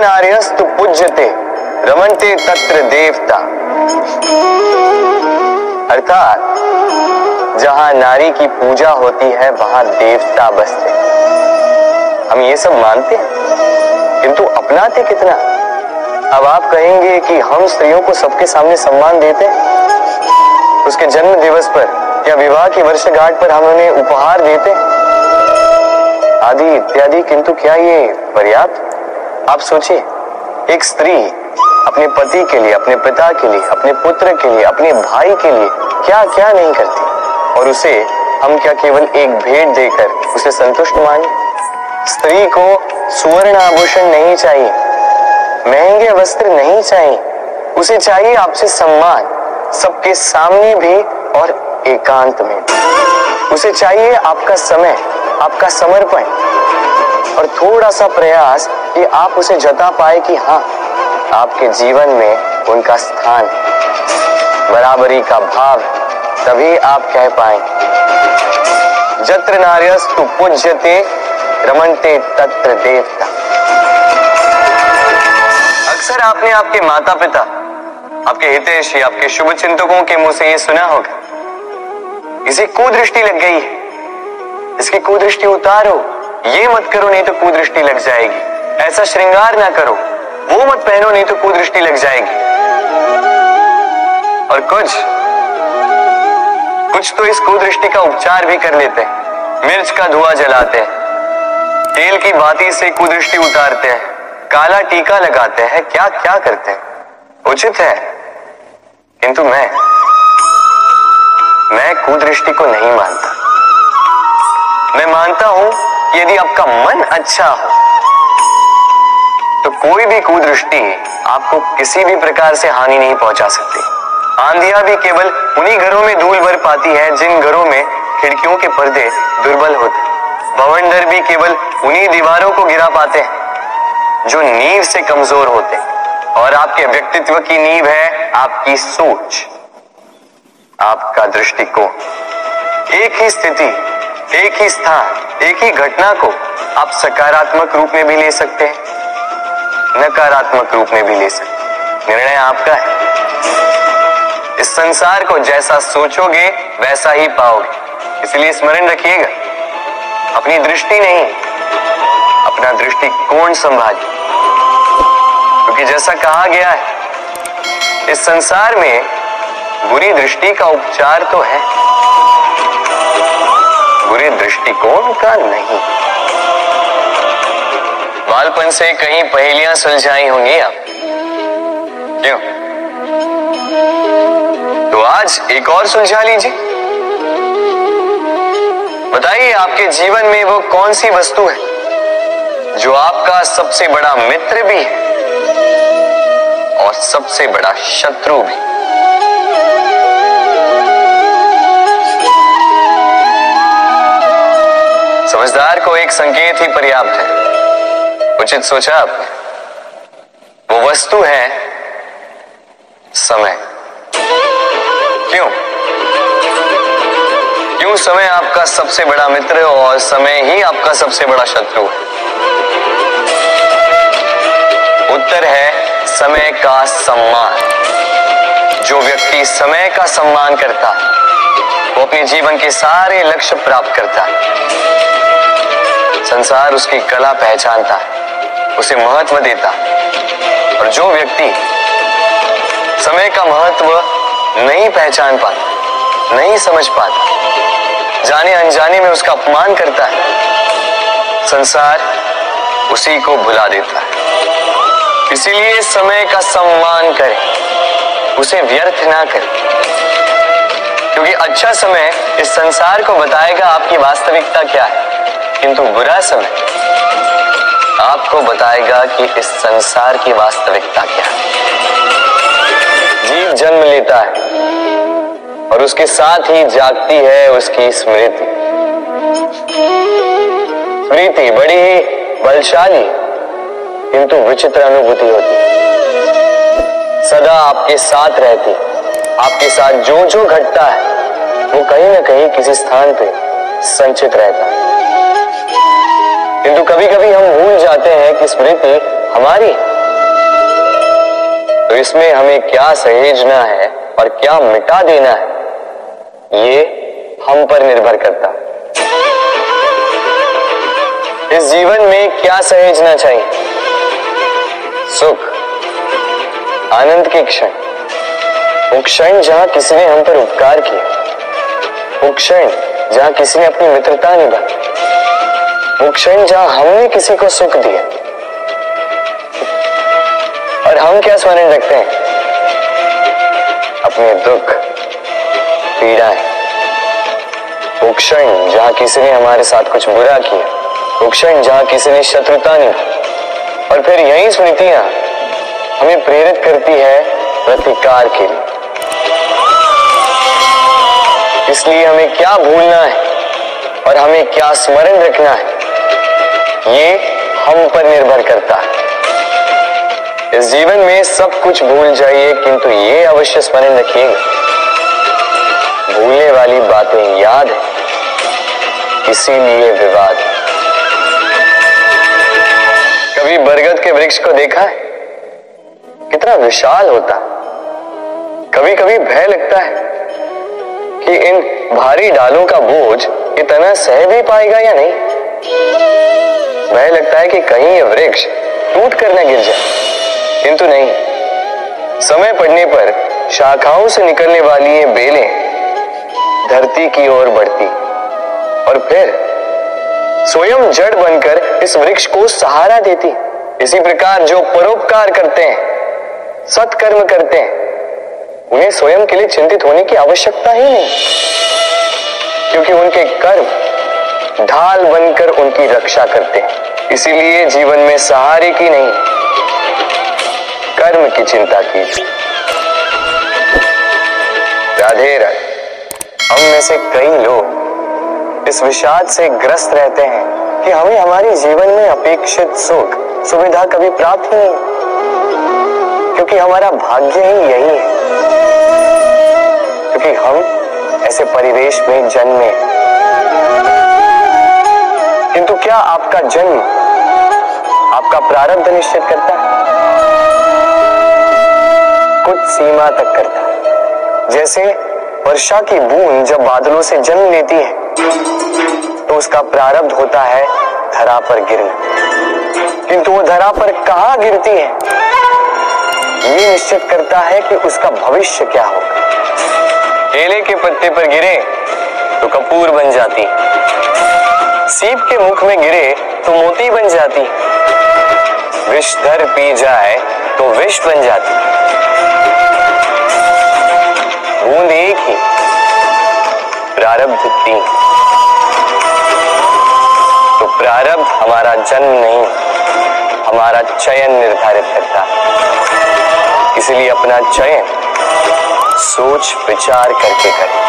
नार्यस्तु पूज्यते। रमनते तत्र देवता। अर्थात, जहाँ नारी की पूजा होती है, वहाँ देवता बसते। हम ये सब मानते हैं। किंतु अपनाते कितना? अब आप कहेंगे कि हम स्त्रियों को सबके सामने सम्मान देते हैं? उसके जन्म दिवस पर या विवाह की वर्षगांठ पर हम उन्हें उपहार देते आदि इत्यादि, किंतु क्या ये पर्याप्त? आप सोचिए, एक स्त्री अपने पति के लिए, अपने पिता के लिए, अपने पुत्र के लिए, अपने भाई के लिए क्या क्या नहीं करती? और उसे हम क्या केवल एक भेंट देकर उसे संतुष्ट माने? स्त्री को सुवर्ण आभूषण नहीं चाहिए, महँगे वस्त्र नहीं चाहिए, उसे चाहिए आपसे सम्मान, सबके सामने भी और एकांत में उसे चाहिए आपका समय, आपका समर्पण और थोड़ा सा प्रयास कि आप उसे जता पाए कि हाँ आपके जीवन में उनका स्थान बराबरी का भाव तभी आप कह पाए। जत्र नार्यस्तु पूज्यते, रमनते तत्र देवता। अक्सर आपने आपके माता पिता आपके हितेशी आपके शुभ चिंतकों के मुँह से ये सुना होगा। इसे कुदृष्टि लग गई है। इसकी कुदृष्टि उतारो, ये मत करो, नहीं तो कुदृष्टि लग जाएगी। ऐसा श्रृंगार ना करो। वो मत पहनो, नहीं तो कुदृष्टि लग जाएगी। और कुछ कुछ तो इस कुदृष्टि का उपचार भी कर लेते हैं। मिर्च का धुआँ जलाते हैं। तेल की बाती से कुदृष्टि उतारते हैं। काला टीका लगाते हैं। क्या क्या करते हैं? उचित है। किंतु मैं मैं कुदृष्टि को नहीं मानता। मैं मानता हूँ, यदि आपका मन अच्छा हो तो कोई भी कुदृष्टि आपको किसी भी प्रकार से हानि नहीं पहुँचा सकती। आंधिया भी केवल उन्हीं घरों में धूल भर पाती है जिन घरों में खिड़कियों के पर्दे दुर्बल होते बवंडर भी केवल उन्हीं दीवारों को गिरा पाते हैं, जो नींव से कमज़ोर होते और आपके व्यक्तित्व की नींव है आपकी सोच। आपका दृष्टिकोण। एक ही स्थिति, एक ही स्थान, एक ही घटना को आप सकारात्मक रूप में भी ले सकते हैं। नकारात्मक रूप में भी ले सकते निर्णय आपका है। इस संसार को जैसा सोचोगे, वैसा ही पाओगे। इसलिए स्मरण रखिएगा, अपनी दृष्टि नहीं, अपना दृष्टिकोण संभालिए। क्योंकि जैसा कहा गया है, इस संसार में बुरी दृष्टि का उपचार तो है। बुरे दृष्टिकोण का नहीं। बालपन से कई पहेलियाँ सुलझाई होंगी आप क्यों? तो आज एक और सुलझा लीजिए। बताइए आपके जीवन में वो कौन सी वस्तु है, जो आपका सबसे बड़ा मित्र भी है और सबसे बड़ा शत्रु भी। समझदार को एक संकेत ही पर्याप्त है। उचित सोचा आप? वो वस्तु है समय। क्यों? क्यों समय आपका सबसे बड़ा मित्र और समय ही आपका सबसे बड़ा शत्रु? उत्तर है समय का सम्मान। जो व्यक्ति समय का सम्मान करता, वो अपने जीवन के सारे लक्ष्य प्राप्त करता। संसार उसकी कला पहचानता। है उसे महत्व देता। और जो व्यक्ति समय का महत्व नहीं पहचान पाता, नहीं समझ पाता, जाने अनजाने में उसका अपमान करता है, संसार उसी को भुला देता है। इसीलिए समय का सम्मान करें, उसे व्यर्थ ना करें। क्योंकि अच्छा समय इस संसार को बताएगा आपकी वास्तविकता क्या है। किंतु बुरा समय आपको बताएगा कि इस संसार की वास्तविकता क्या है। जीव जन्म लेता है और उसके साथ ही जागती है उसकी स्मृति। स्मृति बड़ी ही बलशाली, किंतु विचित्र अनुभूति होती सदा आपके साथ रहती, आपके साथ जो जो घटता है, वो कहीं ना कहीं किसी स्थान पे संचित रहता है। किंतु कभी कभी हम भूल जाते हैं कि स्मृति हमारी तो इसमें हमें क्या सहेजना है और क्या मिटा देना है, ये हम पर निर्भर करता इस जीवन में क्या सहेजना चाहिए? सुख, आनंद के क्षण। क्षण जहाँ किसी ने हम पर उपकार किया। क्षण जहाँ किसी ने अपनी मित्रता निभाई। वो क्षण जहाँ हमने किसी को सुख दिया। और हम क्या स्मरण रखते हैं? अपने दुख, पीड़ाएँ। वो क्षण जहाँ किसी ने हमारे साथ कुछ बुरा किया। वो क्षण जहाँ किसी ने शत्रुता निभाई और फिर यही स्मृतियाँ हमें प्रेरित करती है प्रतिकार के लिए। इसलिए हमें क्या भूलना है और हमें क्या स्मरण रखना है? ये हम पर निर्भर करता। है इस जीवन में सब कुछ भूल जाइए, किंतु ये अवश्य स्मरण रखिएगा। भूलने वाली बातें याद है, इसीलिए विवाद। कभी बरगद के वृक्ष को देखा है? कितना विशाल होता। कभी कभी भय लगता है कि इन भारी डालों का बोझ इतना सह भी पाएगा या नहीं। भय लगता है कि कहीं ये वृक्ष टूट कर न गिर जाए। किंतु नहीं, समय पड़ने पर शाखाओं से निकलने वाली ये बेलें धरती की ओर बढ़ती। और फिर स्वयं जड़ बनकर इस वृक्ष को सहारा देती। इसी प्रकार जो परोपकार करते हैं, सत्कर्म करते हैं, उन्हें स्वयं के लिए चिंतित होने की आवश्यकता ही नहीं। क्योंकि उनके कर्म ढाल बनकर उनकी रक्षा करते हैं। इसीलिए जीवन में सहारे की नहीं, कर्म की चिंता कीजिए राधे राधे, हम में से कई लोग इस विषाद से ग्रस्त रहते हैं कि हमें हमारे जीवन में अपेक्षित सुख, सुविधा कभी प्राप्त ही नहीं। क्योंकि हमारा भाग्य ही यही है। क्योंकि हम ऐसे परिवेश में जन्मे किंतु क्या आपका जन्म आपका प्रारब्ध निश्चित करता है? कुछ सीमा तक करता है। जैसे वर्षा की बूंद जब बादलों से जन्म लेती है तो उसका प्रारब्ध होता है धरा पर गिरना। किंतु वो धरा पर कहा गिरती है? ये निश्चित करता है कि उसका भविष्य क्या होगा। केले के पत्ते पर गिरे तो कपूर बन जाती सीप के मुख में गिरे तो मोती बन जाती। विषधर पी जाए तो विष बन जाती। बूंद एक ही, प्रारब्ध तीन। तो प्रारब्ध हमारा जन्म नहीं, हमारा चयन निर्धारित करता। इसलिए अपना चयन सोच विचार करके करें।